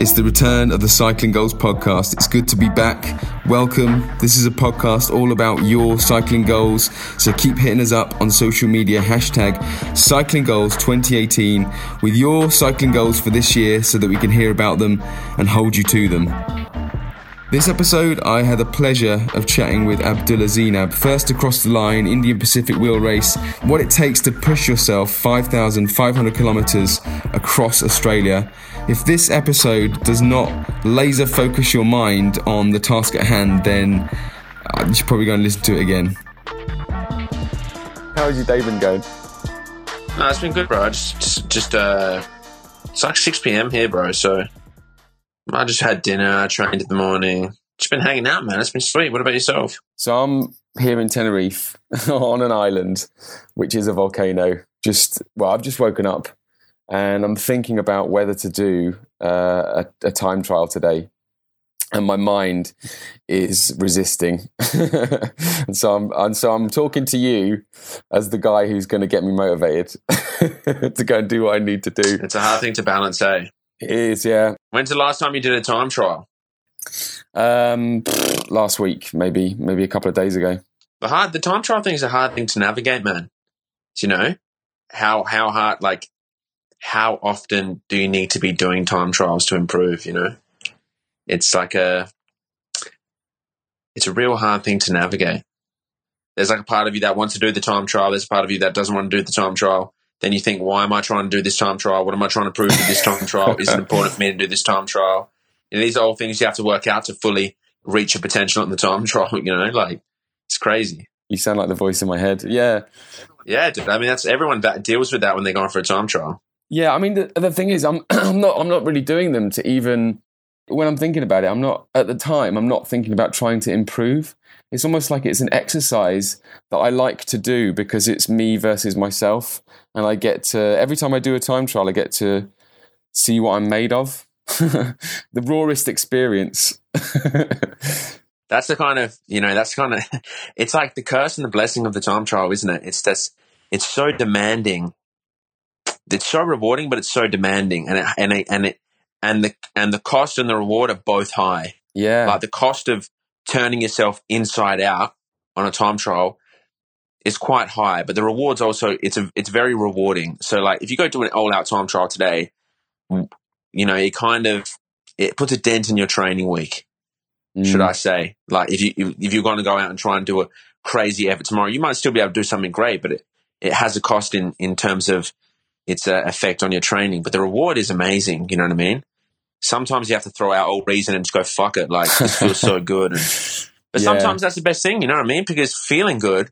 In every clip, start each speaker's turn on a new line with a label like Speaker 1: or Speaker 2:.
Speaker 1: It's the return of the Cycling Goals podcast. It's good to be back. Welcome. This is a podcast all about your cycling goals. So keep hitting us up on social media, hashtag Cycling Goals 2018 with your cycling goals for this year so that we can hear about them and hold you to them. This episode, I had the pleasure of chatting with Abdullah Zeinab, first across the line, Indian Pacific wheel race, what it takes to push yourself 5,500 kilometres across Australia. If this episode does not laser focus your mind on the task at hand, then uh, you should probably go and listen to it again. How's your day been going?
Speaker 2: No, it's been good, bro. Just, just, just uh, it's like 6 p.m. here, bro. So I just had dinner. I trained in the morning. Just been hanging out, man. It's been sweet. What about yourself?
Speaker 1: So I'm here in Tenerife on an island, which is a volcano. Just well, I've just woken up, and I'm thinking about whether to do uh, a, a time trial today and my mind is resisting. and so I'm and so I'm talking to you as the guy who's going to get me motivated to go and do what I need to do.
Speaker 2: It's a hard thing to balance, eh?
Speaker 1: It is, yeah.
Speaker 2: When's the last time you did a time trial?
Speaker 1: Um, last week, maybe, maybe a couple of days ago.
Speaker 2: The hard, the time trial thing is a hard thing to navigate, man. Do you know how how hard? Like, how often do you need to be doing time trials to improve? You know, it's like a, it's a real hard thing to navigate. There's like a part of you that wants to do the time trial. There's a part of you that doesn't want to do the time trial. Then you think, why am I trying to do this time trial? What am I trying to prove with this time trial? Is it important for me to do this time trial? And these are all things you have to work out to fully reach your potential in the time trial. You know, like it's crazy.
Speaker 1: You sound like the voice in my head. Yeah.
Speaker 2: Yeah, dude. I mean, that's everyone that deals with that when they're going for a time trial.
Speaker 1: Yeah, I mean, the, the thing is, I'm I'm not I'm not really doing them to even when I'm thinking about it. I'm not at the time. I'm not thinking about trying to improve. It's almost like it's an exercise that I like to do because it's me versus myself, and I get to every time I do a time trial, I get to see what I'm made of. the rawest experience.
Speaker 2: that's the kind of you know that's kind of it's like the curse and the blessing of the time trial, isn't it? It's just it's so demanding. It's so rewarding, but it's so demanding, and it, and it, and it and the and the cost and the reward are both high.
Speaker 1: Yeah,
Speaker 2: like the cost of turning yourself inside out on a time trial is quite high, but the rewards also it's a it's very rewarding. So like if you go do an all out time trial today, you know, it kind of it puts a dent in your training week. Mm. Should I say? Like if you if you're going to go out and try and do a crazy effort tomorrow, you might still be able to do something great, but it, it has a cost in in terms of its uh, effect on your training. But the reward is amazing. You know what I mean? Sometimes you have to throw out all reason and just go fuck it. Like this feels so good. And, but yeah. sometimes that's the best thing. You know what I mean? Because feeling good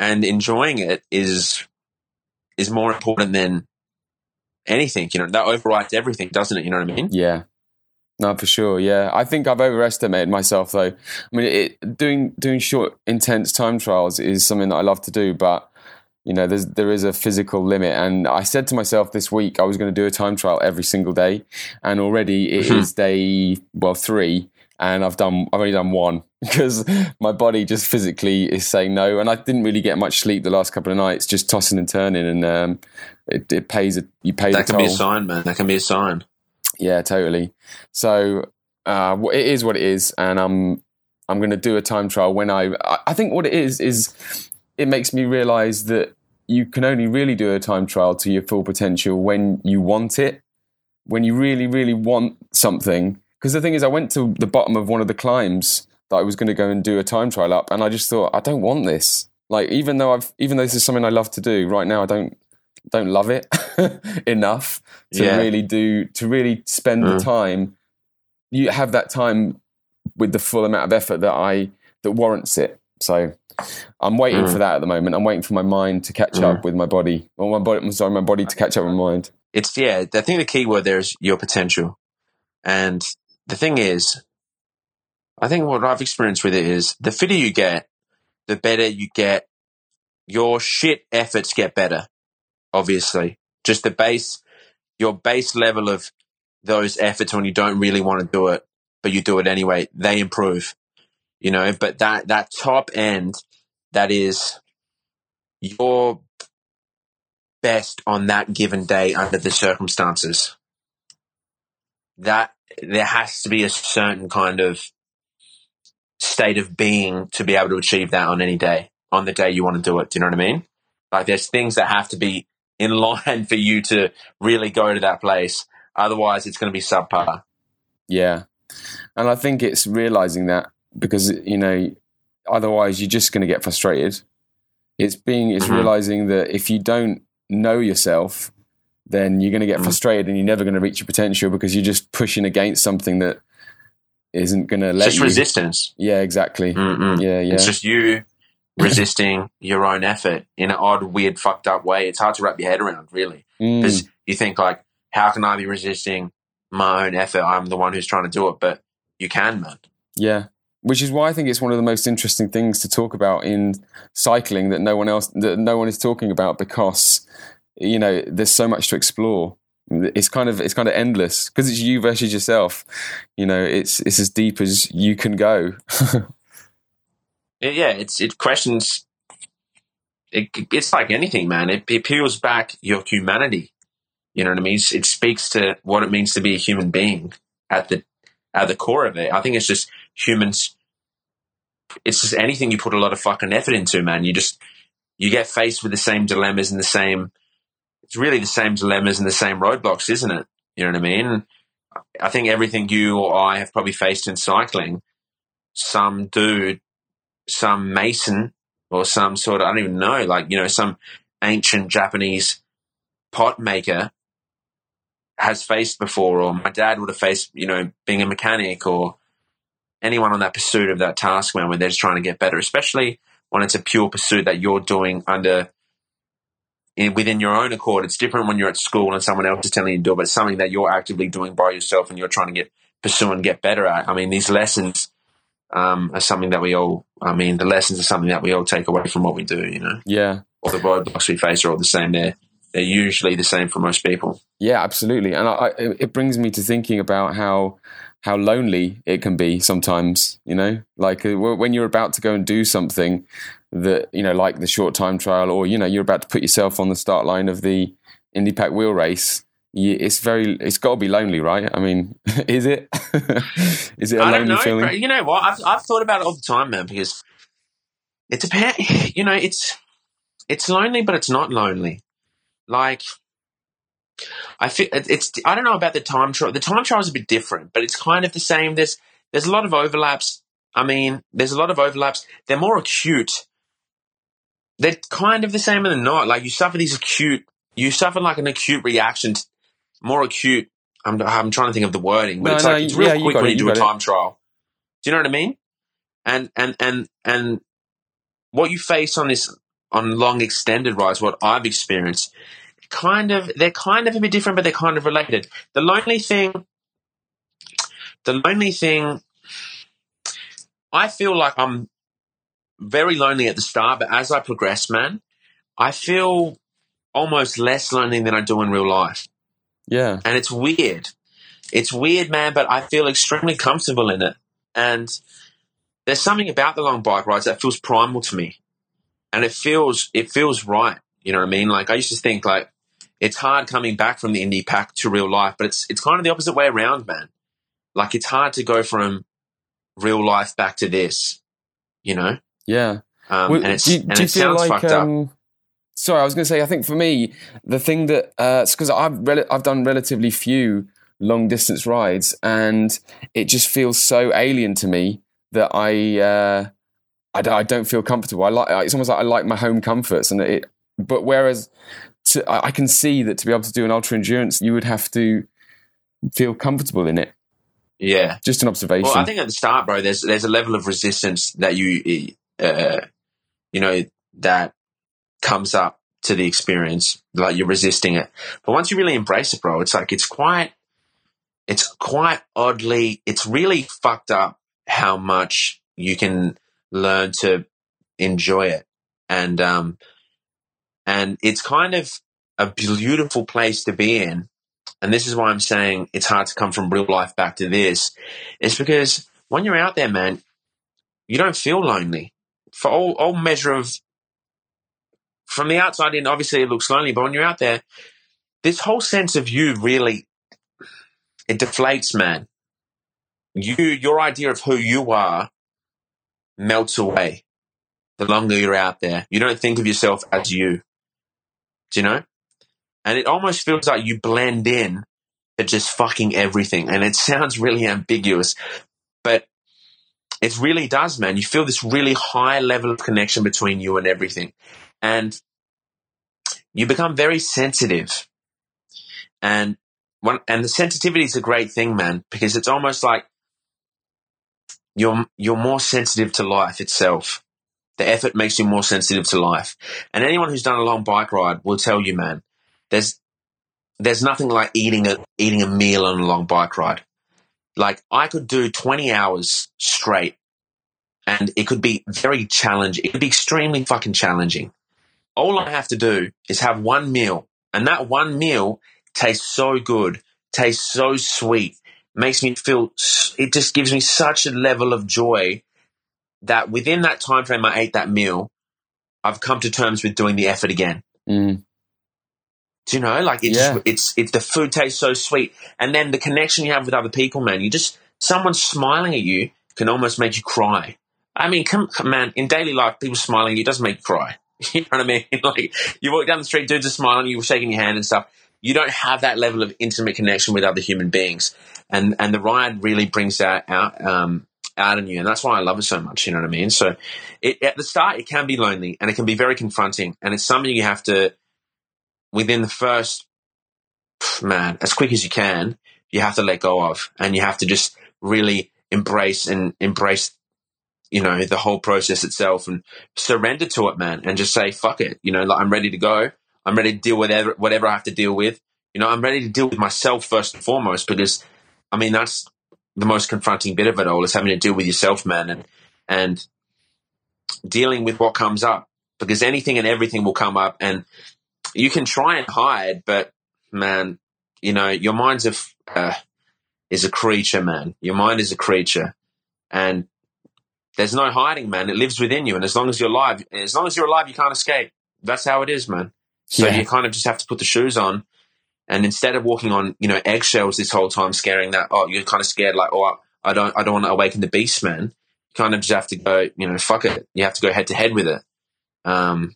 Speaker 2: and enjoying it is is more important than anything. You know, that overrides everything, doesn't it? You know what I mean?
Speaker 1: Yeah. No, for sure. Yeah, I think I've overestimated myself though. I mean, it, doing doing short, intense time trials is something that I love to do, but you know, there's there is a physical limit. And I said to myself this week I was going to do a time trial every single day, and already it mm-hmm. day well three, and I've done I've only done one because my body just physically is saying no, and I didn't really get much sleep the last couple of nights, just tossing and turning, and um, it, it, pays a, you pay.
Speaker 2: That can toll. be a sign, man. That can be a sign.
Speaker 1: Yeah, totally. So uh, it is what it is, and I'm I'm going to do a time trial when I I think what it is is it makes me realize that you can only really do a time trial to your full potential when you want it, when you really really want something because the thing is, I went to the bottom of one of the climbs that I was going to go and do a time trial up, and I just thought, I don't want this. Like, even though I've, even though this is something I love to do, right now I don't, don't love it enough to yeah. really do, to really spend mm. the time. You have that time with the full amount of effort that I that warrants it. So I'm waiting mm. for that at the moment. I'm waiting for my mind to catch mm. up with my body, or my body. I'm sorry, my body to catch up with my mind.
Speaker 2: It's yeah. I think the key word there is your potential, and the thing is, I think what I've experienced with it is the fitter you get, the better you get. Your shit efforts get better, obviously. Just the base, your base level of those efforts when you don't really want to do it, but you do it anyway, they improve. You know, but that, that top end, that is your best on that given day under the circumstances that there has to be a certain kind of state of being to be able to achieve that on any day, on the day you want to do it. Do you know what I mean? Like there's things that have to be in line for you to really go to that place. Otherwise, it's going to be subpar.
Speaker 1: Yeah. And I think it's realizing that because, you know, otherwise you're just going to get frustrated. It's being, it's
Speaker 2: Mhm.
Speaker 1: realizing that if you don't know yourself, then you're going to get
Speaker 2: Mhm.
Speaker 1: frustrated and you're never going to reach your potential because you're just pushing against something that isn't going to let
Speaker 2: just
Speaker 1: you.
Speaker 2: resistance.
Speaker 1: Yeah, exactly.
Speaker 2: Mm-mm.
Speaker 1: Yeah, yeah.
Speaker 2: It's just you resisting your own effort in an odd, weird, fucked up way. It's hard to wrap your head around, really,
Speaker 1: Mm,
Speaker 2: because you think like, how can I be resisting my own effort? I'm the one who's trying to do it, but you can, man.
Speaker 1: yeah. Which is why I think it's one of the most interesting things to talk about in cycling that no one else, that no one is talking about because, you know, there's so much to explore. It's kind of, it's kind of endless because it's you versus yourself. You know, it's, it's as deep as you can go.
Speaker 2: Yeah, it's it questions. It, it's like anything, man. It, it peels back your humanity. You know what I mean? It speaks to what it means to be a human being at the at the core of it. I think it's just humans. It's just anything you put a lot of fucking effort into, man. You just you get faced with the same dilemmas and the same. It's really the same dilemmas and the same roadblocks, isn't it? You know what I mean? I think everything you or I have probably faced in cycling, some dude some mason or some sort of I don't even know, like you know, some ancient Japanese pot maker has faced before, or my dad would have faced, you know, being a mechanic or anyone on that pursuit of that task, man, where they're just trying to get better, especially when it's a pure pursuit that you're doing under in, within your own accord. It's different when you're at school and someone else is telling you to do it, but it's something that you're actively doing by yourself and you're trying to get pursue and get better at. I mean, these lessons um, are something that we all. I mean, the lessons are something that we all take away from what we do. You know,
Speaker 1: yeah.
Speaker 2: all the roadblocks we face are all the same. They're they're usually the same for most people.
Speaker 1: Yeah, absolutely. And I, I, it brings me to thinking about how how lonely it can be sometimes. You know, like uh, when you're about to go and do something that you know, like the short time trial, or you know, you're about to put yourself on the start line of the IndyPac wheel race. You, it's very, it's got to be lonely, right? I mean, is it? is it a
Speaker 2: I
Speaker 1: lonely
Speaker 2: don't know.
Speaker 1: feeling?
Speaker 2: You know what? I've I've thought about it all the time, man. Because it's a you know, it's it's lonely, but it's not lonely. Like I feel it's. I don't know about the time trial. The time trial is a bit different, but it's kind of the same. There's there's a lot of overlaps. I mean, there's a lot of overlaps. They're more acute. They're kind of the same and they're not. Like you suffer these acute. You suffer like an acute reaction. To, more acute. I'm I'm trying to think of the wording, but
Speaker 1: No,
Speaker 2: it's
Speaker 1: no,
Speaker 2: like it's real
Speaker 1: yeah,
Speaker 2: quick
Speaker 1: got
Speaker 2: when you
Speaker 1: you
Speaker 2: do a
Speaker 1: got it.
Speaker 2: time trial. Do you know what I mean? And and and and what you face on this on long extended rides, what I've experienced, kind of they're kind of a bit different, but they're kind of related. The lonely thing, the lonely thing, I feel like I'm very lonely at the start, but as I progress, man, I feel almost less lonely than I do in real life.
Speaker 1: Yeah,
Speaker 2: And it's weird. It's weird, man, but I feel extremely comfortable in it. And there's something about the long bike rides that feels primal to me. And it feels it feels right. You know what I mean? Like I used to think like it's hard coming back from the IndyPac to real life, but it's it's kind of the opposite way around, man. Like it's hard to go from real life back to this, you know?
Speaker 1: yeah.
Speaker 2: Um,
Speaker 1: Well,
Speaker 2: and it's
Speaker 1: do you,
Speaker 2: and
Speaker 1: do
Speaker 2: it
Speaker 1: feel
Speaker 2: sounds
Speaker 1: like?
Speaker 2: fucked up.
Speaker 1: Um, sorry, I was going to say. I think for me, the thing that because I've rel- I've done relatively few long distance rides, and it just feels so alien to me that I uh, I, don't, I don't feel comfortable. I like it's almost like I like my home comforts, and it. But whereas to, I I can see that to be able to do an ultra endurance, you would have to feel comfortable in it.
Speaker 2: Yeah.
Speaker 1: Just an observation.
Speaker 2: Well, I think at the start, bro, there's there's a level of resistance that you uh, you know that comes up to the experience, like you're resisting it. But once you really embrace it, bro, it's like it's quite it's quite oddly it's really fucked up how much you can learn to enjoy it. And um and it's kind of a beautiful place to be in. And this is why I'm saying it's hard to come from real life back to this. It's because when you're out there, man, you don't feel lonely. For all, all measure of from the outside in, obviously it looks lonely, but when you're out there, this whole sense of you really it deflates, man. You, your idea of who you are melts away the longer you're out there. You don't think of yourself as you. Do you know? And it almost feels like you blend in to just fucking everything. And it sounds really ambiguous, but it really does, man. You feel this really high level of connection between you and everything. And you become very sensitive. And one, and the sensitivity is a great thing, man, because it's almost like you're, you're more sensitive to life itself. The effort makes you more sensitive to life. And anyone who's done a long bike ride will tell you, man, there's, there's nothing like eating a, eating a meal on a long bike ride. Like I could do 20 hours straight and it could be very challenging. It could be extremely fucking challenging. All I have to do is have one meal and that one meal tastes so good, tastes so sweet, makes me feel, it just gives me such a level of joy that within that time frame I ate that meal, I've come to terms with doing the effort again.
Speaker 1: Mm.
Speaker 2: Do you know, like it's,
Speaker 1: Yeah.
Speaker 2: it's, it's, the food tastes so sweet. And then the connection you have with other people, man, you just, someone smiling at you can almost make you cry. I mean, come, come man, in daily life, people smiling at you doesn't make you cry. You know what I mean? Like, you walk down the street, dudes are smiling, you were shaking your hand and stuff. You don't have that level of intimate connection with other human beings. And, and the ride really brings that out, um, out in you. And that's why I love it so much. You know what I mean? So it, at the start, it can be lonely and it can be very confronting. And it's something you have to, within the first, man, as quick as you can, you have to let go of and you have to just really embrace and embrace you know the whole process itself and surrender to it man and just say fuck it you know like i'm ready to go i'm ready to deal with whatever, whatever i have to deal with you know i'm ready to deal with myself first and foremost because i mean that's the most confronting bit of it all is having to deal with yourself man and and dealing with what comes up because anything and everything will come up and you can try and hide but man you know your mind's a uh, is a creature man your mind is a creature and there's no hiding, man. It lives within you, and as long as you're alive, as long as you're alive, you can't escape. That's how it is, man. So
Speaker 1: Yeah.
Speaker 2: you kind of just have to put the shoes on, and instead of walking on, you know, eggshells this whole time, scaring that, oh, you're kind of scared, like, oh, I don't, I don't want to awaken the beast, man. You kind of just have to go, you know, fuck it. You have to go head to head with it, um,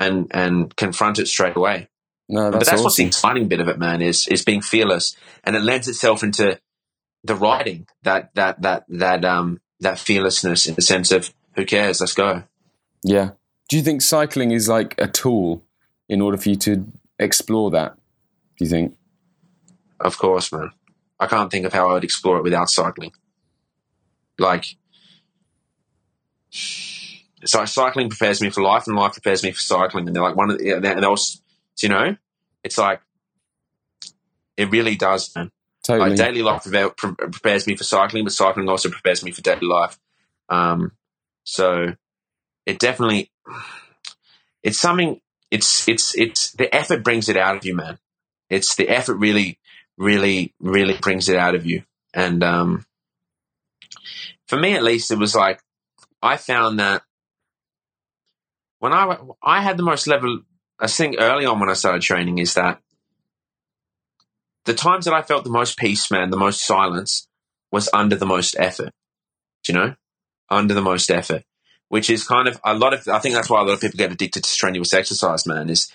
Speaker 2: and and confront it straight away.
Speaker 1: No,
Speaker 2: but
Speaker 1: that's,
Speaker 2: that's what's the exciting bit of it, man. Is is being fearless, and it lends itself into the writing that that that that um that fearlessness in the sense of who cares, let's go.
Speaker 1: Yeah. Do you think cycling is like a tool in order for you to explore that? Do you think?
Speaker 2: Of course, man. I can't think of how I would explore it without cycling. Like, so cycling prepares me for life, and life prepares me for cycling. And they're like one of the, and those, you know, it's like it really does, man.
Speaker 1: Totally.
Speaker 2: Like daily life prepares me for cycling, but cycling also prepares me for daily life. Um, so it definitely, it's something. It's it's it's the effort brings it out of you, man. It's the effort really, really, really brings it out of you. And um, for me, at least, it was like I found that when I I had the most level. I think early on when I started training is that the times that I felt the most peace, man, the most silence, was under the most effort. Do you know? Under the most effort. Which is kind of a lot of I think that's why a lot of people get addicted to strenuous exercise, man, is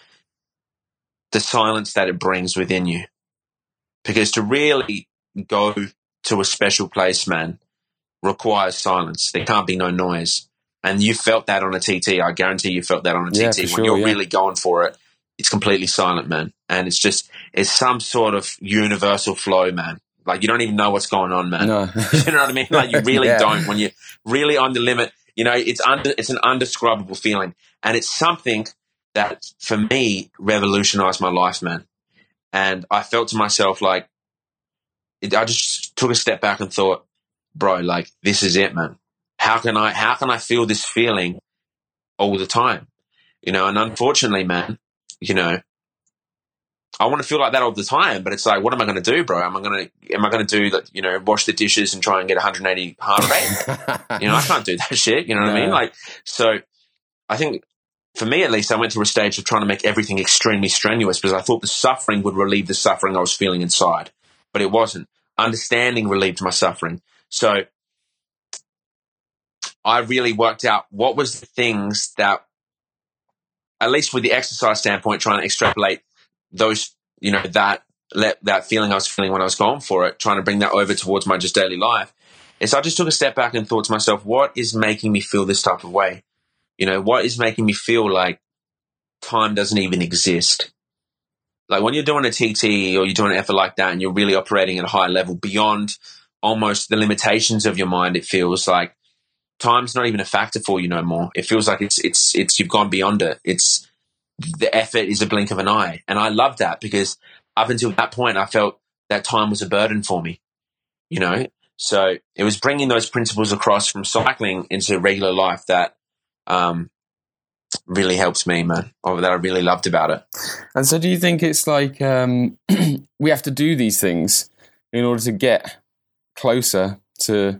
Speaker 2: the silence that it brings within you. Because to really go to a special place, man, requires silence. There can't be no noise. And you felt that on a TT. I guarantee you felt that on a
Speaker 1: Yeah,
Speaker 2: TT. when
Speaker 1: sure,
Speaker 2: you're
Speaker 1: yeah.
Speaker 2: really going for it, it's completely silent, man. And it's just, it's some sort of universal flow, man. Like you don't even know what's going on, man.
Speaker 1: no.
Speaker 2: you know what I mean? Like you really
Speaker 1: Yeah.
Speaker 2: don't when you're really on the limit. You know, it's under, it's an undescribable feeling. And it's something that for me revolutionized my life, man. And I felt to myself like, it, I just took a step back and thought, bro, like this is it, man. How can I, how can I feel this feeling all the time? You know, and unfortunately, man, you know, I want to feel like that all the time, but it's like, what am I going to do, bro? Am I going to, am I going to do that, you know, wash the dishes and try and get 180 heart rate? you know, I can't do that shit. You know what I mean? Like, so I think for me at least, I went through a stage of trying to make everything extremely strenuous because I thought the suffering would relieve the suffering I was feeling inside. but it wasn't. Understanding relieved my suffering. So I really worked out what was the things that, at least with the exercise standpoint, trying to extrapolate those, you know, that let that feeling I was feeling when I was going for it, trying to bring that over towards my just daily life. Is I just took a step back and thought to myself, what is making me feel this type of way? You know, what is making me feel like time doesn't even exist? Like when you're doing a TT or you're doing an effort like that and you're really operating at a high level beyond almost the limitations of your mind, it feels like time's not even a factor for you no more. It feels like it's it's it's you've gone beyond it. It's the effort is a blink of an eye. And I love that because up until that point I felt that time was a burden for me. You know? So it was bringing those principles across from cycling into regular life that um, really helps me, man. Or that I really loved about it.
Speaker 1: And so, do you think it's like um, we have to do these things in order to get closer to,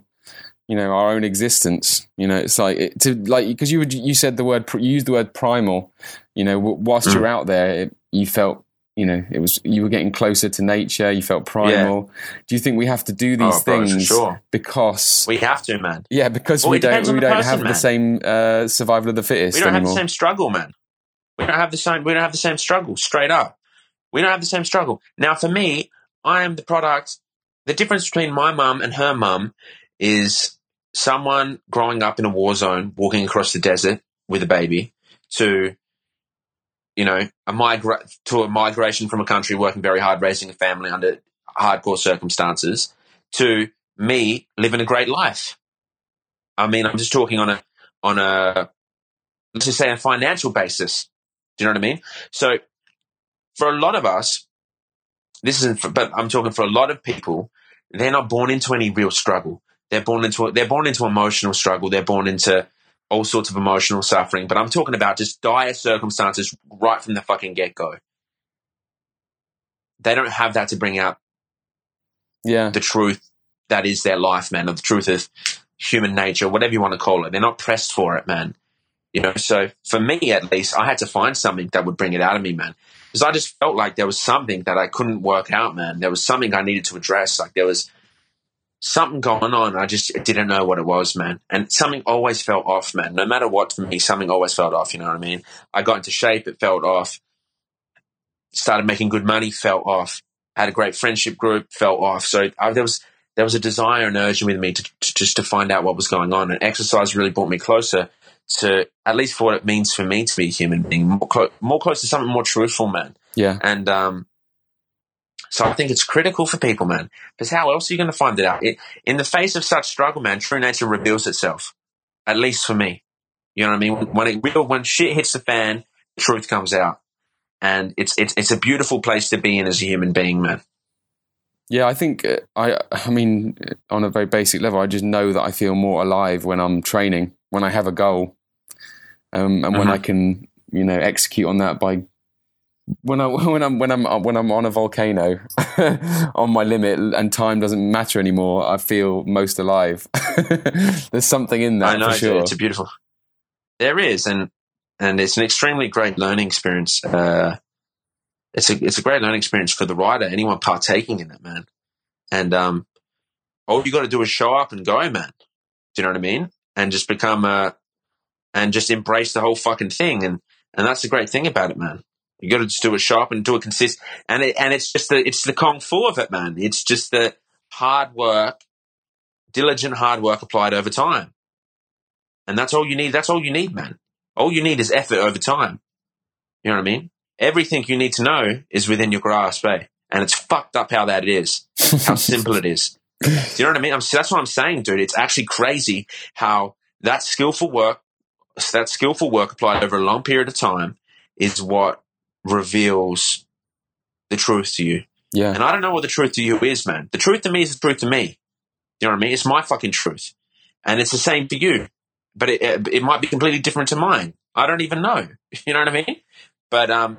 Speaker 1: you know, our own existence? You know, it's like it, to like because you would you said the word you used the word primal. You know, whilst mm. you're out there, it, you felt you know it was you were getting closer to nature you felt primal yeah. do you think we have to do these oh, things
Speaker 2: sure.
Speaker 1: because
Speaker 2: we have to man
Speaker 1: yeah because well, we don't we don't person, have man. the same uh, survival of the fittest
Speaker 2: we don't
Speaker 1: anymore.
Speaker 2: have the same struggle man we don't have the same we don't have the same struggle straight up we don't have the same struggle now for me i am the product the difference between my mum and her mum is someone growing up in a war zone walking across the desert with a baby to you know, a migra- to a migration from a country working very hard, raising a family under hardcore circumstances, to me living a great life. I mean, I'm just talking on a on a let's just say a financial basis. Do you know what I mean? So, for a lot of us, this isn't. For, but I'm talking for a lot of people. They're not born into any real struggle. They're born into they're born into emotional struggle. They're born into all sorts of emotional suffering, but I'm talking about just dire circumstances right from the fucking get go. They don't have that to bring out
Speaker 1: yeah.
Speaker 2: the truth that is their life, man, or the truth of human nature, whatever you want to call it. They're not pressed for it, man. You know, so for me at least, I had to find something that would bring it out of me, man. Because I just felt like there was something that I couldn't work out, man. There was something I needed to address. Like there was something going on. I just didn't know what it was, man. And something always felt off, man. No matter what for me, something always felt off. You know what I mean? I got into shape, it felt off. Started making good money, felt off. Had a great friendship group, felt off. So I, there was there was a desire and urge with me to, to, just to find out what was going on. And exercise really brought me closer to at least for what it means for me to be a human being, more, clo- more close to something more truthful, man.
Speaker 1: Yeah.
Speaker 2: And um, so I think it's critical for people, man, because how else are you going to find it out? It, in the face of such struggle, man, true nature reveals itself. At least for me, you know what I mean. When it real, when shit hits the fan, the truth comes out, and it's it's it's a beautiful place to be in as a human being, man.
Speaker 1: Yeah, I think uh, I I mean on a very basic level, I just know that I feel more alive when I'm training, when I have a goal, um, and mm-hmm. when I can you know execute on that by when I when I'm when I'm when I'm on a volcano on my limit and time doesn't matter anymore, I feel most alive. There's something in that. I know sure.
Speaker 2: it's a beautiful. There is, and and it's an extremely great learning experience. Uh, it's a it's a great learning experience for the rider, anyone partaking in it, man. And um, all you got to do is show up and go, man. Do you know what I mean? And just become a, and just embrace the whole fucking thing. And and that's the great thing about it, man. You got to just do it sharp and do it consist, and it, and it's just the it's the kung fu of it, man. It's just the hard work, diligent hard work applied over time, and that's all you need. That's all you need, man. All you need is effort over time. You know what I mean? Everything you need to know is within your grasp, eh? And it's fucked up how that it is, how simple it is. Do you know what I mean? I'm, that's what I'm saying, dude. It's actually crazy how that skillful work, that skillful work applied over a long period of time, is what reveals the truth to you.
Speaker 1: Yeah.
Speaker 2: And I don't know what the truth to you is, man. The truth to me is the truth to me. You know what I mean? It's my fucking truth. And it's the same for you. But it, it might be completely different to mine. I don't even know. You know what I mean? But um,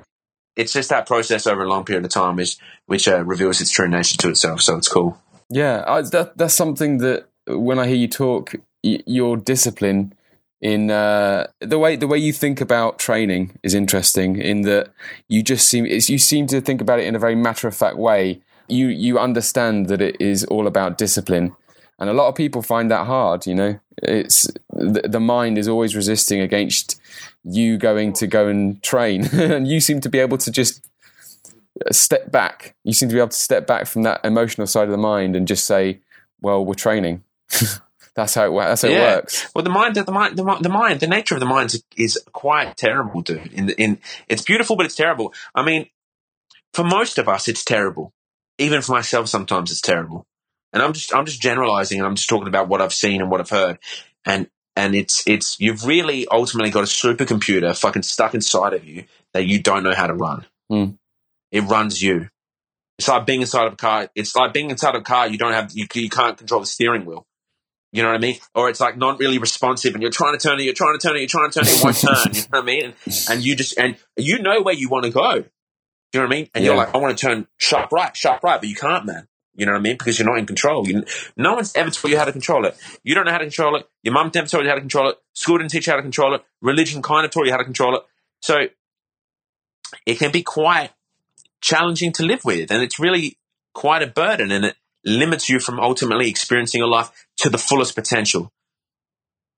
Speaker 2: it's just that process over a long period of time is which uh, reveals its true nature to itself. So it's cool.
Speaker 1: Yeah, I, that that's something that when I hear you talk, y- your discipline in uh, the way the way you think about training is interesting in that you just seem you seem to think about it in a very matter of fact way you you understand that it is all about discipline, and a lot of people find that hard. You know, it's the, the mind is always resisting against you going to go and train, and you seem to be able to just step back. You seem to be able to step back from that emotional side of the mind and just say, "Well, we're training." that's how it, that's how
Speaker 2: Yeah.
Speaker 1: it works.
Speaker 2: Well, the mind, the mind, the, mi- the mind, the nature of the mind is, is quite terrible, dude. In, in it's beautiful, but it's terrible. I mean, for most of us, it's terrible. Even for myself, sometimes it's terrible. And I'm just, I'm just generalizing, and I'm just talking about what I've seen and what I've heard. And and it's, it's, you've really ultimately got a supercomputer fucking stuck inside of you that you don't know how to run.
Speaker 1: Hmm.
Speaker 2: It runs you. It's like being inside of a car. It's like being inside of a car. You don't have, you, you can't control the steering wheel. You know what I mean? Or it's like not really responsive and you're trying to turn it, you're trying to turn it, you're trying to turn it, it won't turn. You know what I mean? And, and you just, and you know where you want to go. You know what I mean? And you're like, I want to turn sharp right, sharp right, but you can't, man. You know what I mean? Because you're not in control. You, no one's ever taught you how to control it. You don't know how to control it. Your mum never taught you how to control it. School didn't teach you how to control it. Religion kind of taught you how to control it. So it can be quite challenging to live with. And it's really quite a burden and it limits you from ultimately experiencing your life to the fullest potential.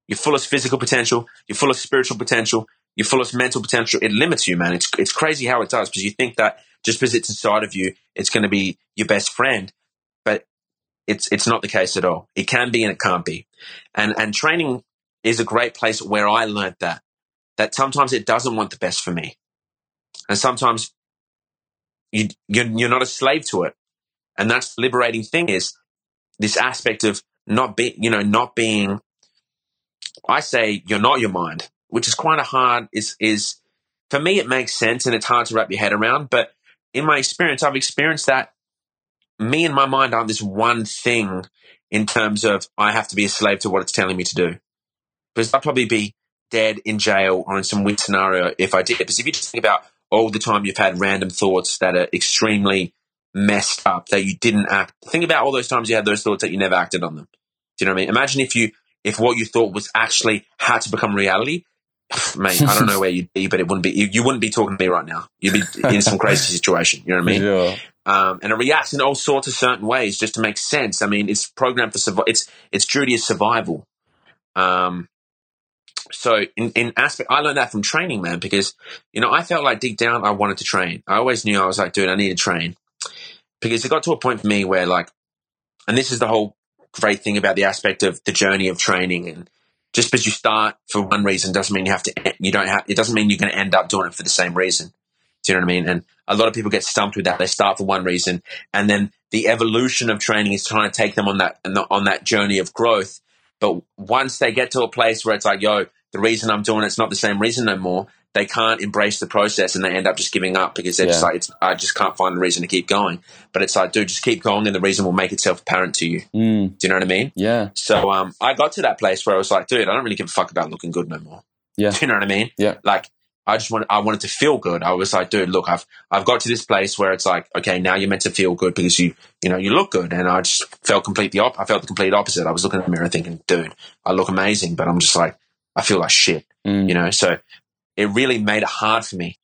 Speaker 2: Your fullest physical potential, your fullest spiritual potential, your fullest mental potential. It limits you, man. It's, it's crazy how it does because you think that just because it's inside of you, it's going to be your best friend. But it's, it's not the case at all. It can be and it can't be. And, and training is a great place where I learned that, that sometimes it doesn't want the best for me. And sometimes you, you're, you're not a slave to it. And that's the liberating thing is this aspect of not being, you know, not being, I say you're not your mind, which is quite a hard, is, is, for me, it makes sense and it's hard to wrap your head around. But in my experience, I've experienced that me and my mind aren't this one thing in terms of I have to be a slave to what it's telling me to do. Because I'd probably be dead in jail or in some weird scenario if I did. Because if you just think about all the time you've had random thoughts that are extremely messed up that you didn't act. Think about all those times you had those thoughts that you never acted on them. Do you know what I mean? Imagine if you if what you thought was actually had to become reality. Mate, I don't know where you'd be, but it wouldn't be you, you wouldn't be talking to me right now. You'd be in some crazy situation. You know what I mean?
Speaker 1: Sure.
Speaker 2: um, and it reacts in all sorts of certain ways just to make sense. I mean, it's programmed for survival. It's its duty is survival. Um, so in, in aspect, I learned that from training, man, because you know I felt like deep down I wanted to train. I always knew I was like, dude, I need to train because it got to a point for me where like, and this is the whole great thing about the aspect of the journey of training and. Just because you start for one reason doesn't mean you have to. You don't have. It doesn't mean you're going to end up doing it for the same reason. Do you know what I mean? And a lot of people get stumped with that. They start for one reason, and then the evolution of training is trying to take them on that on that journey of growth. But once they get to a place where it's like, yo, the reason I'm doing it's not the same reason no more, they can't embrace the process and they end up just giving up because they're just like, it's, I just can't find a reason to keep going. But it's like, dude, just keep going and the reason will make itself apparent to you.
Speaker 1: Mm,
Speaker 2: Do you know what I mean?
Speaker 1: yeah.
Speaker 2: So um, I got to that place where I was like, dude, I don't really give a fuck about looking good no more.
Speaker 1: Yeah.
Speaker 2: Do you know what I mean?
Speaker 1: Yeah.
Speaker 2: Like I just want I wanted to feel good. I was like, dude, look, I've I've got to this place where it's like, okay, now you're meant to feel good because you you know you look good, and I just felt completely op- I felt the complete opposite. I was looking in the mirror thinking, dude, I look amazing, but I'm just like, I feel like shit,
Speaker 1: Mm,
Speaker 2: you know. So it really made it hard for me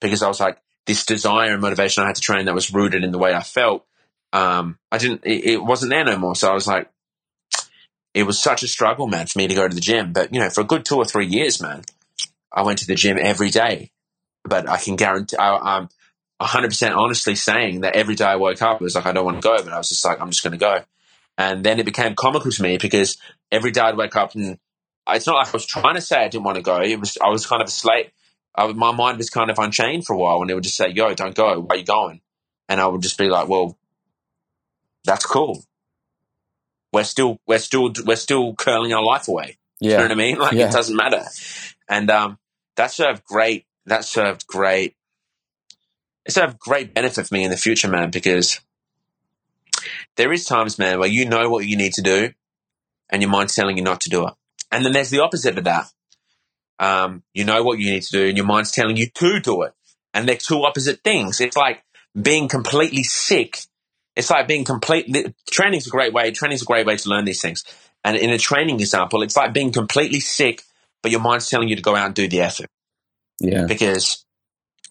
Speaker 2: because I was like, this desire and motivation I had to train that was rooted in the way I felt. Um, I didn't. It, it wasn't there no more. So I was like, it was such a struggle, man, for me to go to the gym. But you know, for a good two or three years, man, I went to the gym every day. But I can guarantee, I, I'm 100% honestly saying that every day I woke up, it was like, I don't want to go, but I was just like, I'm just going to go. And then it became comical to me because every day I'd wake up and it's not like I was trying to say I didn't want to go. It was, I was kind of a slate. I, my mind was kind of unchained for a while and it would just say, yo, don't go. Why are you going? And I would just be like, well, that's cool. We're still, we're still, we're still curling our life away. You know what I mean? Like
Speaker 1: Yeah.
Speaker 2: it doesn't matter. And um, that served great. That served great. It served great benefit for me in the future, man, because there is times, man, where you know what you need to do, and your mind's telling you not to do it. And then there's the opposite of that. Um, you know what you need to do, and your mind's telling you to do it. And they're two opposite things. It's like being completely sick. It's like being completely. Training's a great way. Training's a great way to learn these things. And in a training example, it's like being completely sick, but your mind's telling you to go out and do the effort.
Speaker 1: Yeah.
Speaker 2: Because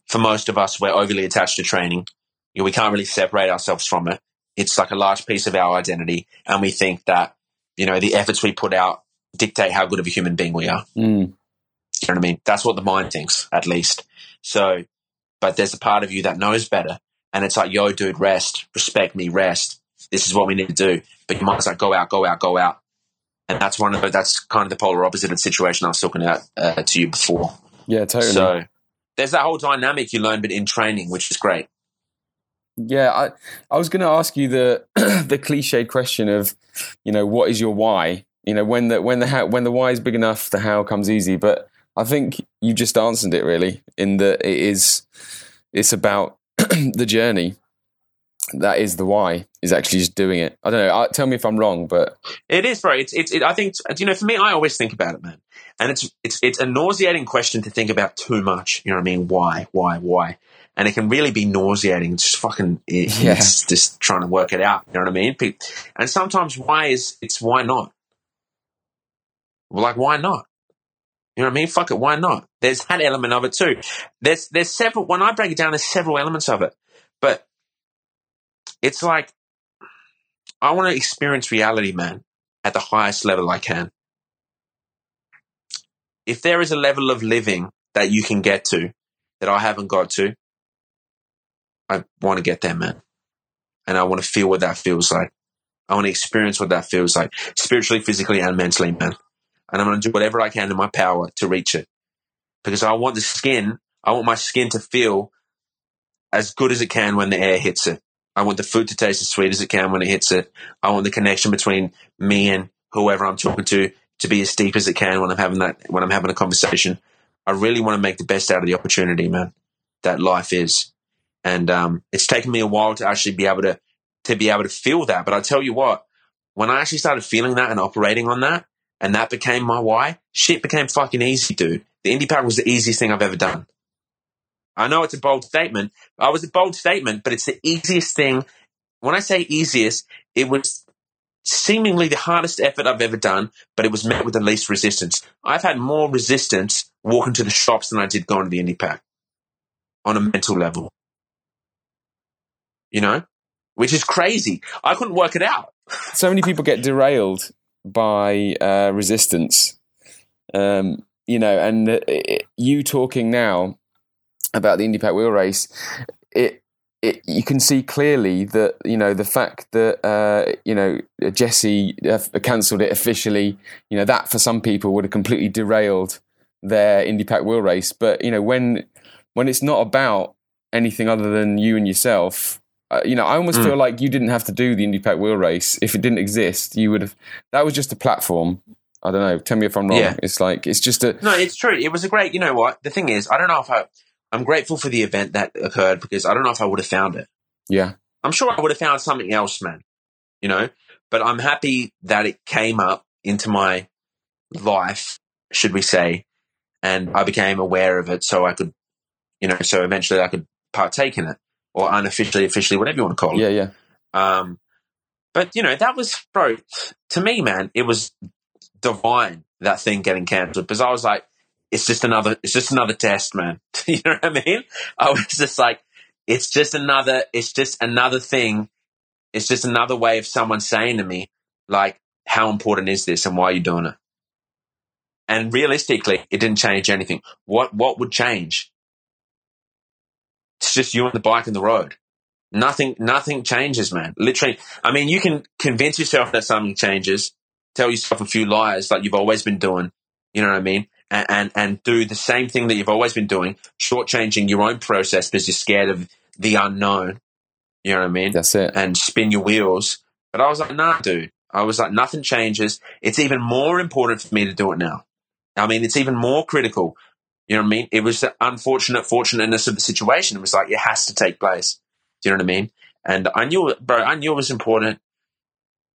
Speaker 2: for most of us, we're overly attached to training. You know, we can't really separate ourselves from it. It's like a large piece of our identity. And we think that, you know, the efforts we put out dictate how good of a human being we are.
Speaker 1: Mm.
Speaker 2: You know what I mean? That's what the mind thinks, at least. So, but there's a part of you that knows better. And it's like, yo, dude, rest, respect me, rest. This is what we need to do. But your mind's like, go out, go out, go out. And that's one of the, that's kind of the polar opposite of the situation I was talking about uh, to you before.
Speaker 1: Yeah, totally.
Speaker 2: So there's that whole dynamic you learn, but in training, which is great.
Speaker 1: Yeah, I, I was going to ask you the the cliche question of, you know, what is your why? You know, when the when the how, when the why is big enough, the how comes easy. But I think you just answered it really in that it is it's about the journey. That is the why. Is actually just doing it. I don't know. I, tell me if I'm wrong, but
Speaker 2: It is, right It's, it's, it, I think, you know, for me, I always think about it, man. And it's, it's, it's a nauseating question to think about too much. You know what I mean? Why, why, why? And it can really be nauseating. It's Just fucking, it,
Speaker 1: Yeah.
Speaker 2: it's just trying to work it out. You know what I mean? And sometimes why is, it's why not? Like, why not? You know what I mean? Fuck it. Why not? There's that element of it too. There's, there's several, when I break it down, there's several elements of it, but it's like, I want to experience reality, man at the highest level I can. If there is a level of living that you can get to that I haven't got to, I want to get there, man. And I want to feel what that feels like. I want to experience what that feels like, spiritually, physically, and mentally, man. And I'm going to do whatever I can in my power to reach it. Because I want the skin, I want my skin to feel as good as it can when the air hits it. I want the food to taste as sweet as it can when it hits it. I want the connection between me and whoever I'm talking to to be as deep as it can when I'm having that when I'm having a conversation. I really want to make the best out of the opportunity, man, that life is. And um, it's taken me a while to actually be able to to be able to feel that. But I tell you what, when I actually started feeling that and operating on that, and that became my why, shit became fucking easy, dude. The IndyPac was the easiest thing I've ever done. I know it's a bold statement. I was a bold statement, but it's the easiest thing. When I say easiest, it was seemingly the hardest effort I've ever done, but it was met with the least resistance. I've had more resistance walking to the shops than I did going to the IndyPac on a mental level. You know, which is crazy. I couldn't work it out.
Speaker 1: so many people get derailed by uh, resistance. Um, you know, and it, you talking now about the IndyPac wheel race, it, it you can see clearly that you know the fact that uh, you know Jesse cancelled it officially. You know that for some people would have completely derailed their IndyPac wheel race. But you know when when it's not about anything other than you and yourself. Uh, you know, I almost
Speaker 2: Mm.
Speaker 1: feel like you didn't have to do the IndyPac wheel race if it didn't exist. You would have. That was just a platform. I don't know. Tell me if I'm wrong.
Speaker 2: Yeah.
Speaker 1: It's like it's just a.
Speaker 2: No, it's true. It was a great. You know what? The thing is, I don't know if I. I'm grateful for the event that occurred because I don't know if I would have found it.
Speaker 1: Yeah,
Speaker 2: I'm sure I would have found something else, man. You know, but I'm happy that it came up into my life, should we say, and I became aware of it, so I could, you know, so eventually I could partake in it, or unofficially, officially, whatever you want to call it.
Speaker 1: yeah, yeah.
Speaker 2: Um, but you know, that was, bro, to me, man, it was divine that thing getting cancelled because I was like, it's just another, it's just another test, man. you know what I mean? I was just like, it's just another, it's just another thing. It's just another way of someone saying to me, like, how important is this and why are you doing it? And realistically, it didn't change anything. What, what would change? It's just you and the bike and the road. Nothing, nothing changes, man. Literally, I mean, you can convince yourself that something changes, tell yourself a few lies like you've always been doing. You know what I mean? And, and, and do the same thing that you've always been doing, shortchanging your own process because you're scared of the unknown. You know what I mean?
Speaker 1: That's it.
Speaker 2: and spin your wheels. But I was like, nah, dude. I was like, nothing changes. It's even more important for me to do it now. I mean, it's even more critical. You know what I mean? It was the unfortunate fortunateness of the situation. It was like, it has to take place. Do you know what I mean? And I knew bro. I knew it was important.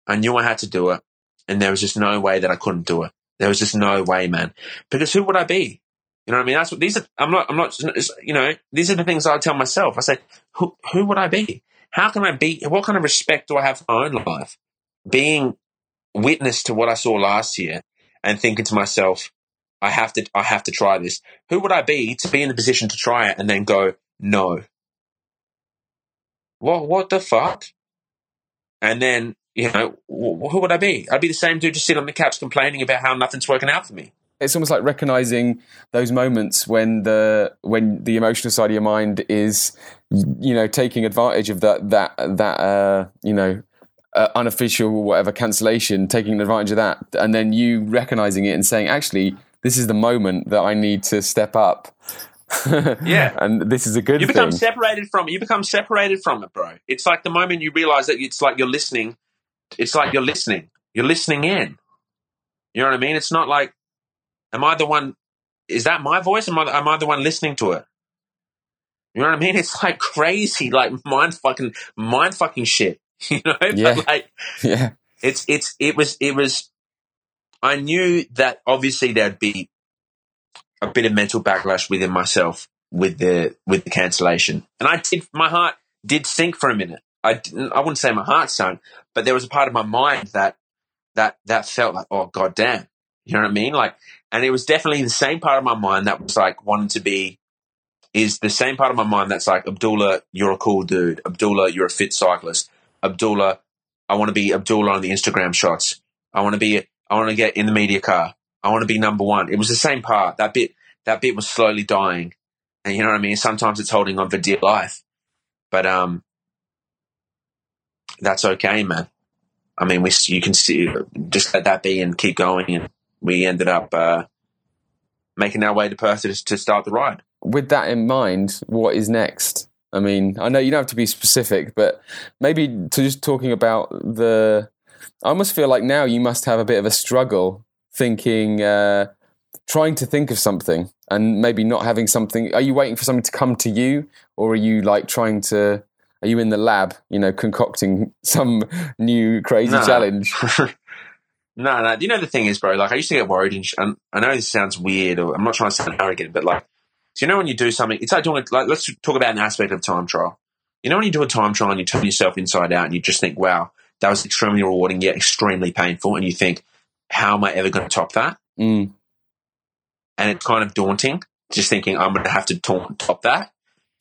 Speaker 2: I knew I had to do it. And there was just no way that I couldn't do it. There was just no way, man. Because who would I be? You know what I mean? That's what these are. I'm not, I'm not, you know, these are the things I tell myself. I say, who, who would I be? How can I be? What kind of respect do I have for my own life? Being witness to what I saw last year and thinking to myself, I have to, I have to try this. Who would I be to be in the position to try it and then go, no? what what the fuck? And then you know, wh- who would I be? I'd be the same dude just sitting on the couch complaining about how nothing's working out for me.
Speaker 1: It's almost like recognizing those moments when the when the emotional side of your mind is, you know, taking advantage of that that that uh, you know uh, unofficial whatever cancellation, taking advantage of that, and then you recognizing it and saying, actually, this is the moment that I need to step up.
Speaker 2: Yeah.
Speaker 1: and this is a good
Speaker 2: You
Speaker 1: thing.
Speaker 2: become separated from it. You become separated from it, bro. It's like the moment you realize that it's like you're listening. It's like you're listening. You're listening in. You know what I mean? It's not like, am I the one? Is that my voice? Am I, am I the one listening to it? You know what I mean? It's like crazy, like mind fucking, mind fucking shit. You know?
Speaker 1: Yeah.
Speaker 2: But like,
Speaker 1: yeah,
Speaker 2: it's it's it was it was I knew that obviously there'd be a bit of mental backlash within myself with the with the cancellation. And I did my heart did sink for a minute. I didn't, I wouldn't say my heart sunk, but there was a part of my mind that that that felt like oh god damn. You know what I mean? Like and it was definitely the same part of my mind that was like wanting to be is the same part of my mind that's like Abdullah, you're a cool dude. Abdullah, you're a fit cyclist. Abdullah, I want to be Abdullah on the Instagram shots. I want to be, I want to get in the media car. I want to be number one. It was the same part. That bit, that bit was slowly dying. And you know what I mean? Sometimes it's holding on for dear life, but, um, that's okay, man. I mean, we, you can see, just let that be and keep going. And we ended up, uh, making our way to Perth to, to start the ride.
Speaker 1: with that in mind, what is next? I mean, I know you don't have to be specific, but maybe to just talking about the. I almost feel like now you must have a bit of a struggle thinking, uh, trying to think of something, and maybe not having something. Are you waiting for something to come to you, or are you like trying to? Are you in the lab, you know, concocting some new crazy
Speaker 2: No.
Speaker 1: challenge?
Speaker 2: no, no. Do You know the thing is, bro. Like I used to get worried, and, sh- and I know this sounds weird, or I'm not trying to sound arrogant, but like, do you know when you do something? It's like doing. Like, let's talk about an aspect of time trial. You know when you do a time trial and you turn yourself inside out, and you just think, "Wow, that was extremely rewarding yet extremely painful," and you think, "How am I ever going to top that?"
Speaker 1: Mm,
Speaker 2: And it's kind of daunting, just thinking, "I'm going to have to to- top that."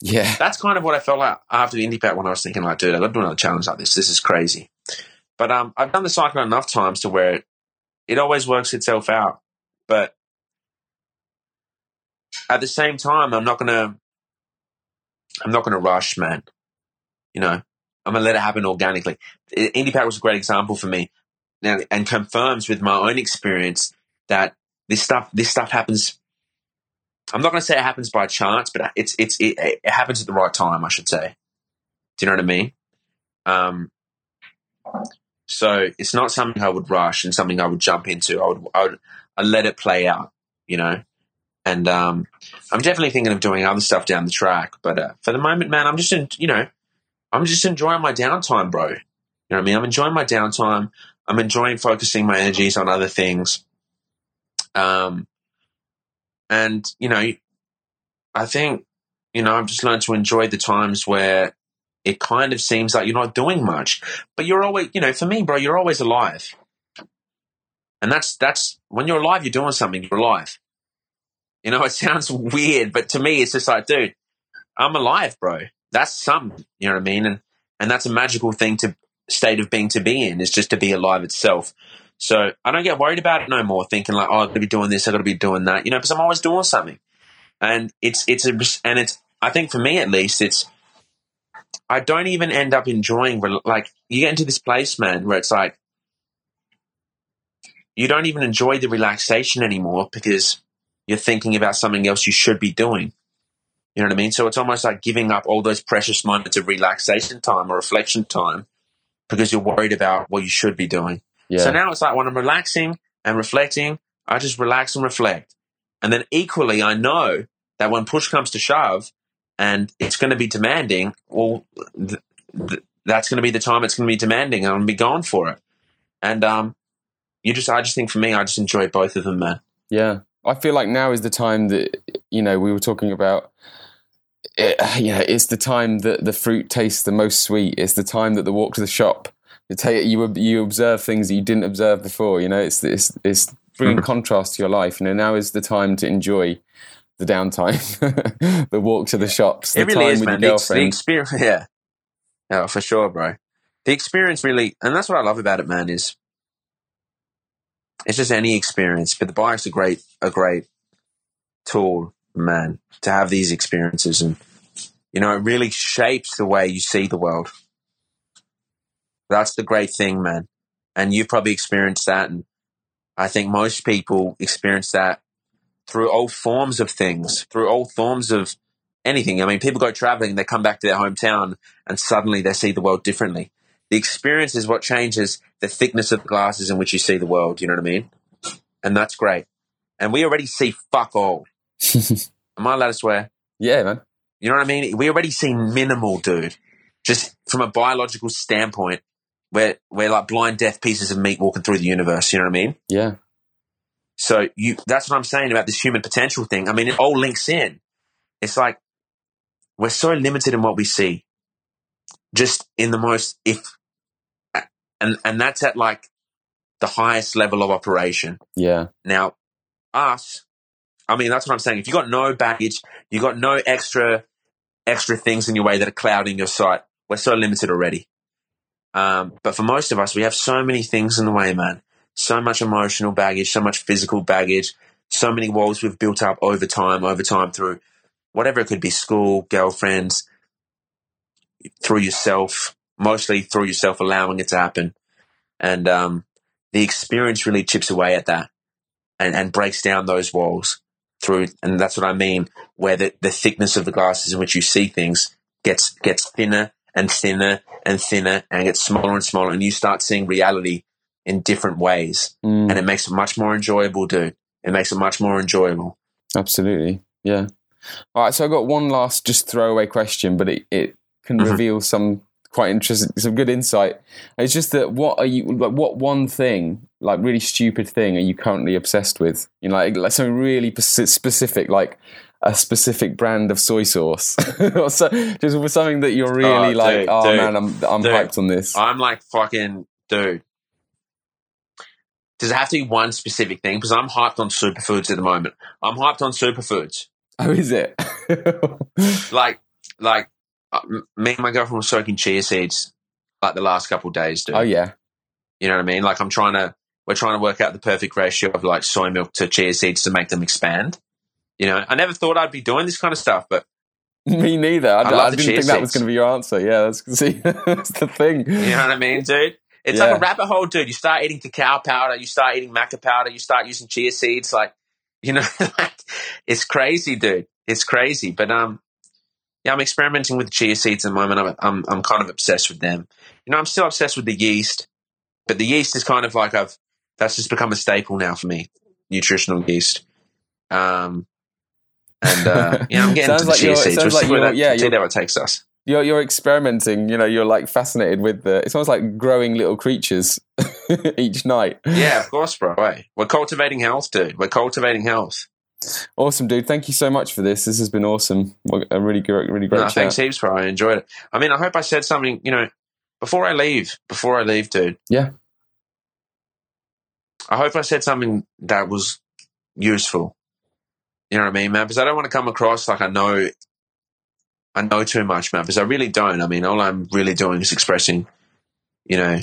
Speaker 1: yeah,
Speaker 2: that's kind of what I felt like after the IndyPac when I was thinking like, dude, I got to do another challenge like this. This is crazy. But um, I've done the cycle enough times to where it, it always works itself out. But at the same time, I'm not gonna, I'm not gonna rush, man. You know, I'm gonna let it happen organically. IndyPac was a great example for me, now, and confirms with my own experience that this stuff, this stuff happens I'm not going to say it happens by chance, but it's it's it, it happens at the right time. I should say. Do you know what I mean? Um, so it's not something I would rush and something I would jump into. I would I would I let it play out, you know. And um, I'm definitely thinking of doing other stuff down the track, but uh, for the moment, man, I'm just in, you know, I'm just enjoying my downtime, bro. You know what I mean? I'm enjoying my downtime. I'm enjoying focusing my energies on other things. Um, and you know, I think you know I've just learned to enjoy the times where it kind of seems like you're not doing much, but you're always, you know, for me, bro, you're always alive, and that's that's when you're alive, you're doing something. You're alive. You know, it sounds weird, but to me, it's just like, dude, I'm alive, bro. That's some, You know what I mean? And and that's a magical thing to state of being to be in is just to be alive itself. So I don't get worried about it no more, thinking like, oh, I've got to be doing this, I've got to be doing that, you know, because I'm always doing something. And it's, it's, a, and it's, I think for me at least, it's, I don't even end up enjoying, like, you get into this place, man, where it's like, you don't even enjoy the relaxation anymore because you're thinking about something else you should be doing. You know what I mean? So it's almost like giving up all those precious moments of relaxation time or reflection time because you're worried about what you should be doing.
Speaker 1: yeah,
Speaker 2: So now it's like when I'm relaxing and reflecting, I just relax and reflect. And then equally, I know that when push comes to shove and it's going to be demanding, well, th- th- that's going to be the time it's going to be demanding and I'm going to be going for it. And, um, you just, I just think for me, I just enjoy both of them, man.
Speaker 1: Yeah, I feel like now is the time that you know we were talking about. It, you know, it's the time that the fruit tastes the most sweet. It's the time that the walk to the shop. You take you you observe things that you didn't observe before. You know, it's it's it's bringing mm-hmm. contrast to your life. You know, now is the time to enjoy the downtime, the walk to the shops, the
Speaker 2: it really
Speaker 1: time
Speaker 2: is,
Speaker 1: with
Speaker 2: man.
Speaker 1: your
Speaker 2: The, the experience, yeah. Yeah, for sure, bro. The experience really, and that's what I love about it, man. Is it's just any experience, but the bike's a great, a great tool, man, to have these experiences, and you know, it really shapes the way you see the world. That's the great thing, man. And you've probably experienced that, and I think most people experience that through all forms of things, through all forms of anything. I mean, people go traveling, they come back to their hometown, and suddenly they see the world differently. The experience is what changes the thickness of the glasses in which you see the world. You know what I mean? And that's great. And we already see fuck all. Am I allowed to swear?
Speaker 1: Yeah, man.
Speaker 2: You know what I mean? We already see minimal, dude. Just from a biological standpoint, we're we're like blind, deaf pieces of meat walking through the universe. You know what I mean?
Speaker 1: Yeah.
Speaker 2: So you that's what I'm saying about this human potential thing. I mean, it all links in. It's like we're so limited in what we see. Just in the most if and and that's at like the highest level of operation.
Speaker 1: Yeah.
Speaker 2: Now, us, I mean, that's what I'm saying. If you've got no baggage, you've got no extra extra things in your way that are clouding your sight. We're so limited already. Um, but for most of us, we have so many things in the way, man. So much emotional baggage, so much physical baggage, so many walls we've built up over time, over time through whatever it could be school, girlfriends, through yourself, mostly through yourself allowing it to happen. And um, the experience really chips away at that and, and breaks down those walls through. And that's what I mean, where the, the thickness of the glasses in which you see things gets gets thinner and thinner and thinner and gets smaller and smaller, and you start seeing reality in different ways,
Speaker 1: Mm,
Speaker 2: and it makes it much more enjoyable, dude. It makes it much more enjoyable.
Speaker 1: absolutely. Yeah. All right. So I got one last just throwaway question, but it, it can
Speaker 2: Mhm.
Speaker 1: reveal some quite interesting, some good insight. It's just that what are you like? What one thing, like really stupid thing, are you currently obsessed with? You know, like, like something really specific, like a specific brand of soy sauce, or so, just something that you're really
Speaker 2: Oh,
Speaker 1: like.
Speaker 2: dude,
Speaker 1: oh
Speaker 2: dude,
Speaker 1: man, I'm I'm
Speaker 2: dude.
Speaker 1: hyped on this.
Speaker 2: I'm like fucking dude. Does it have to be one specific thing? Because I'm hyped on superfoods at the moment. I'm hyped on superfoods.
Speaker 1: oh, is it?
Speaker 2: Like, like me and my girlfriend were soaking chia seeds like the last couple of days, dude.
Speaker 1: oh yeah.
Speaker 2: You know what I mean? Like I'm trying to, we're trying to work out the perfect ratio of like soy milk to chia seeds to make them expand. You know, I never thought I'd be doing this kind of stuff, but
Speaker 1: Me neither. I,
Speaker 2: I
Speaker 1: I didn't think that was going to be your answer. Yeah, that's see, that's the thing.
Speaker 2: you know what I mean, dude? It's
Speaker 1: Yeah.
Speaker 2: like a rabbit hole, dude. You start eating cacao powder, you start eating maca powder, you start using chia seeds, like, you know, like, it's crazy, dude. It's crazy. But, um, yeah, I'm experimenting with chia seeds at the moment. I'm, I'm, I'm kind of obsessed with them. You know, I'm still obsessed with the yeast, but the yeast is kind of like I've, that's just become a staple now for me, nutritional yeast. Um, and, uh, yeah, I'm getting
Speaker 1: Sounds
Speaker 2: to the
Speaker 1: like
Speaker 2: chia seeds. We'll
Speaker 1: like
Speaker 2: see where that,
Speaker 1: yeah,
Speaker 2: see where it takes us.
Speaker 1: You're you're experimenting. You know, you're like fascinated with the. It's almost like growing little creatures each night.
Speaker 2: Yeah, of course, bro. Hey, We're cultivating health, dude. We're cultivating health.
Speaker 1: Awesome, dude. Thank you so much for this. This has been awesome. A really great, really great
Speaker 2: No,
Speaker 1: chat.
Speaker 2: thanks heaps, bro. I enjoyed it. I mean, I hope I said something, you know, before I leave, before I leave, dude.
Speaker 1: Yeah.
Speaker 2: I hope I said something that was useful. You know what I mean, man? Because I don't want to come across like I know, I know too much, man. Because I really don't. I mean, all I'm really doing is expressing, you know,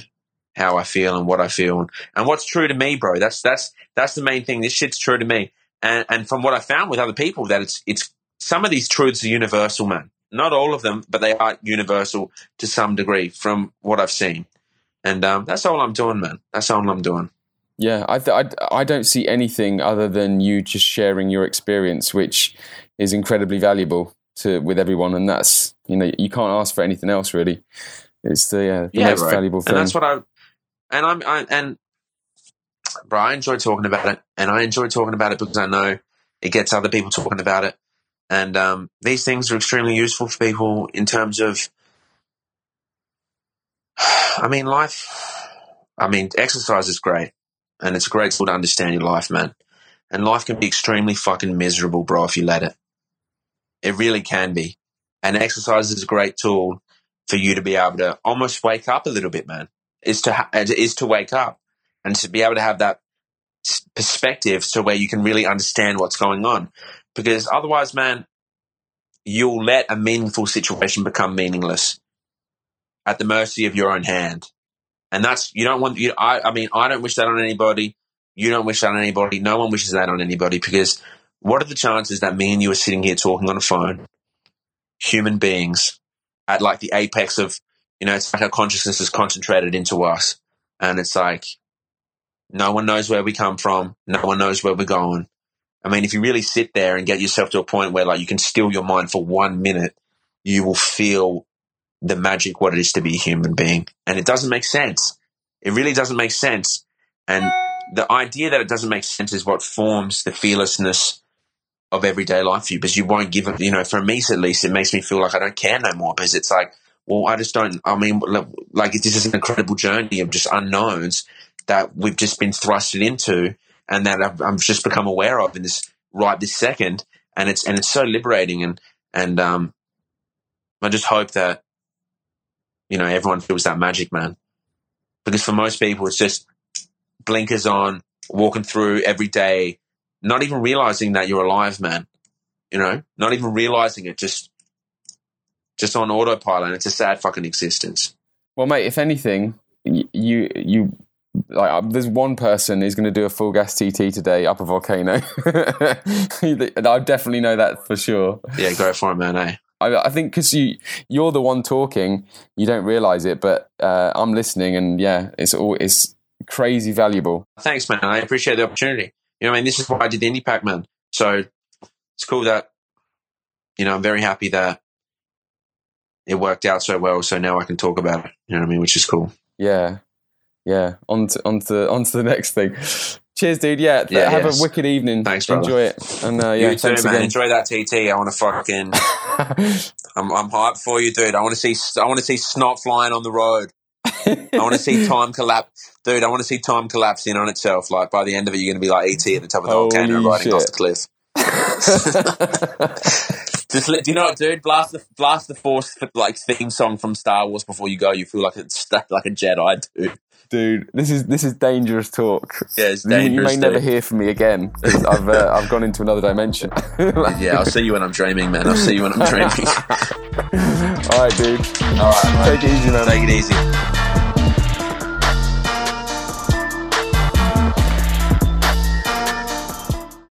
Speaker 2: how I feel and what I feel and, and what's true to me, bro. That's that's that's the main thing. This shit's true to me. And and from what I found with other people, that it's it's some of these truths are universal, man. Not all of them, but they are universal to some degree from what I've seen. And um, that's all I'm doing, man. That's all I'm doing.
Speaker 1: Yeah, I, th- I I don't see anything other than you just sharing your experience, which is incredibly valuable to with everyone, and that's you know you can't ask for anything else really. It's the, uh, the
Speaker 2: Yeah,
Speaker 1: most
Speaker 2: bro.
Speaker 1: valuable thing.
Speaker 2: And that's what I and I'm I, and bro, I enjoy talking about it, and I enjoy talking about it because I know it gets other people talking about it, and um, these things are extremely useful for people in terms of. I mean, life. I mean, exercise is great, and it's a great tool to understand your life, man. And life can be extremely fucking miserable, bro, if you let it. It really can be. And exercise is a great tool for you to be able to almost wake up a little bit, man. Is to ha- is to wake up and to be able to have that perspective, to where you can really understand what's going on. Because otherwise, man, you'll let a meaningful situation become meaningless. at the mercy of your own hand. And that's, you don't want, you, I, I mean, I don't wish that on anybody. You don't wish that on anybody. No one wishes that on anybody because what are the chances that me and you are sitting here talking on a phone, human beings, at like the apex of, you know, it's like our consciousness is concentrated into us. And it's like, no one knows where we come from. No one knows where we're going. I mean, if you really sit there and get yourself to a point where like you can still your mind for one minute, you will feel the magic what it is to be a human being. And it doesn't make sense. It really doesn't make sense. And the idea that it doesn't make sense is what forms the fearlessness of everyday life for you because you won't give it, you know, for me at least, it makes me feel like I don't care no more because it's like, well, I just don't, I mean, like this is an incredible journey of just unknowns that we've just been thrusted into and that I've, I've just become aware of in this right this second. And it's, and it's so liberating. And, and, um, I just hope that, you know, everyone feels that magic, man. Because for most people, it's just blinkers on, walking through every day, not even realizing that you're alive, man. You know, not even realizing it, just just on autopilot. It's a sad fucking existence.
Speaker 1: Well, mate, if anything, you you like uh, there's one person who's going to do a full gas TT today up a volcano. I definitely know that for sure.
Speaker 2: Yeah, go for it, man. Eh?
Speaker 1: I, I think because you you're the one talking, you don't realize it, but uh, I'm listening, and yeah, it's all it's crazy valuable.
Speaker 2: Thanks, man. I appreciate the opportunity. You know, I mean, this is why I did the IndyPac, man. So it's cool that you know I'm very happy that it worked out so well. So now I can talk about it. You know what I mean? Which is cool.
Speaker 1: Yeah, yeah. On to on to on to the next thing. Cheers, dude. Yeah, yeah have yes. a wicked evening.
Speaker 2: Thanks, brother.
Speaker 1: Enjoy it. And uh, yeah,
Speaker 2: you too, man. Again. Enjoy that TT. I want to fucking. I'm, I'm hyped for you, dude. I want to see. I want to see snot flying on the road. I want to see time collapse, dude. I want to see time collapse in on itself. Like by the end of it, you're going to be like ET at the top of the volcano riding shit. off the cliff. Just let, do you know what, dude? Blast the blast the force like theme song from Star Wars before you go. You feel like it's like a Jedi, dude
Speaker 1: dude, this is this is dangerous talk.
Speaker 2: Yeah, it's dangerous.
Speaker 1: You, you may
Speaker 2: dude.
Speaker 1: never hear from me again. I've uh, I've gone into another dimension.
Speaker 2: like, yeah, I'll see you when I'm dreaming, man. I'll see you when I'm dreaming.
Speaker 1: All right, dude.
Speaker 2: All right,
Speaker 1: take it easy, man.
Speaker 2: Take it easy.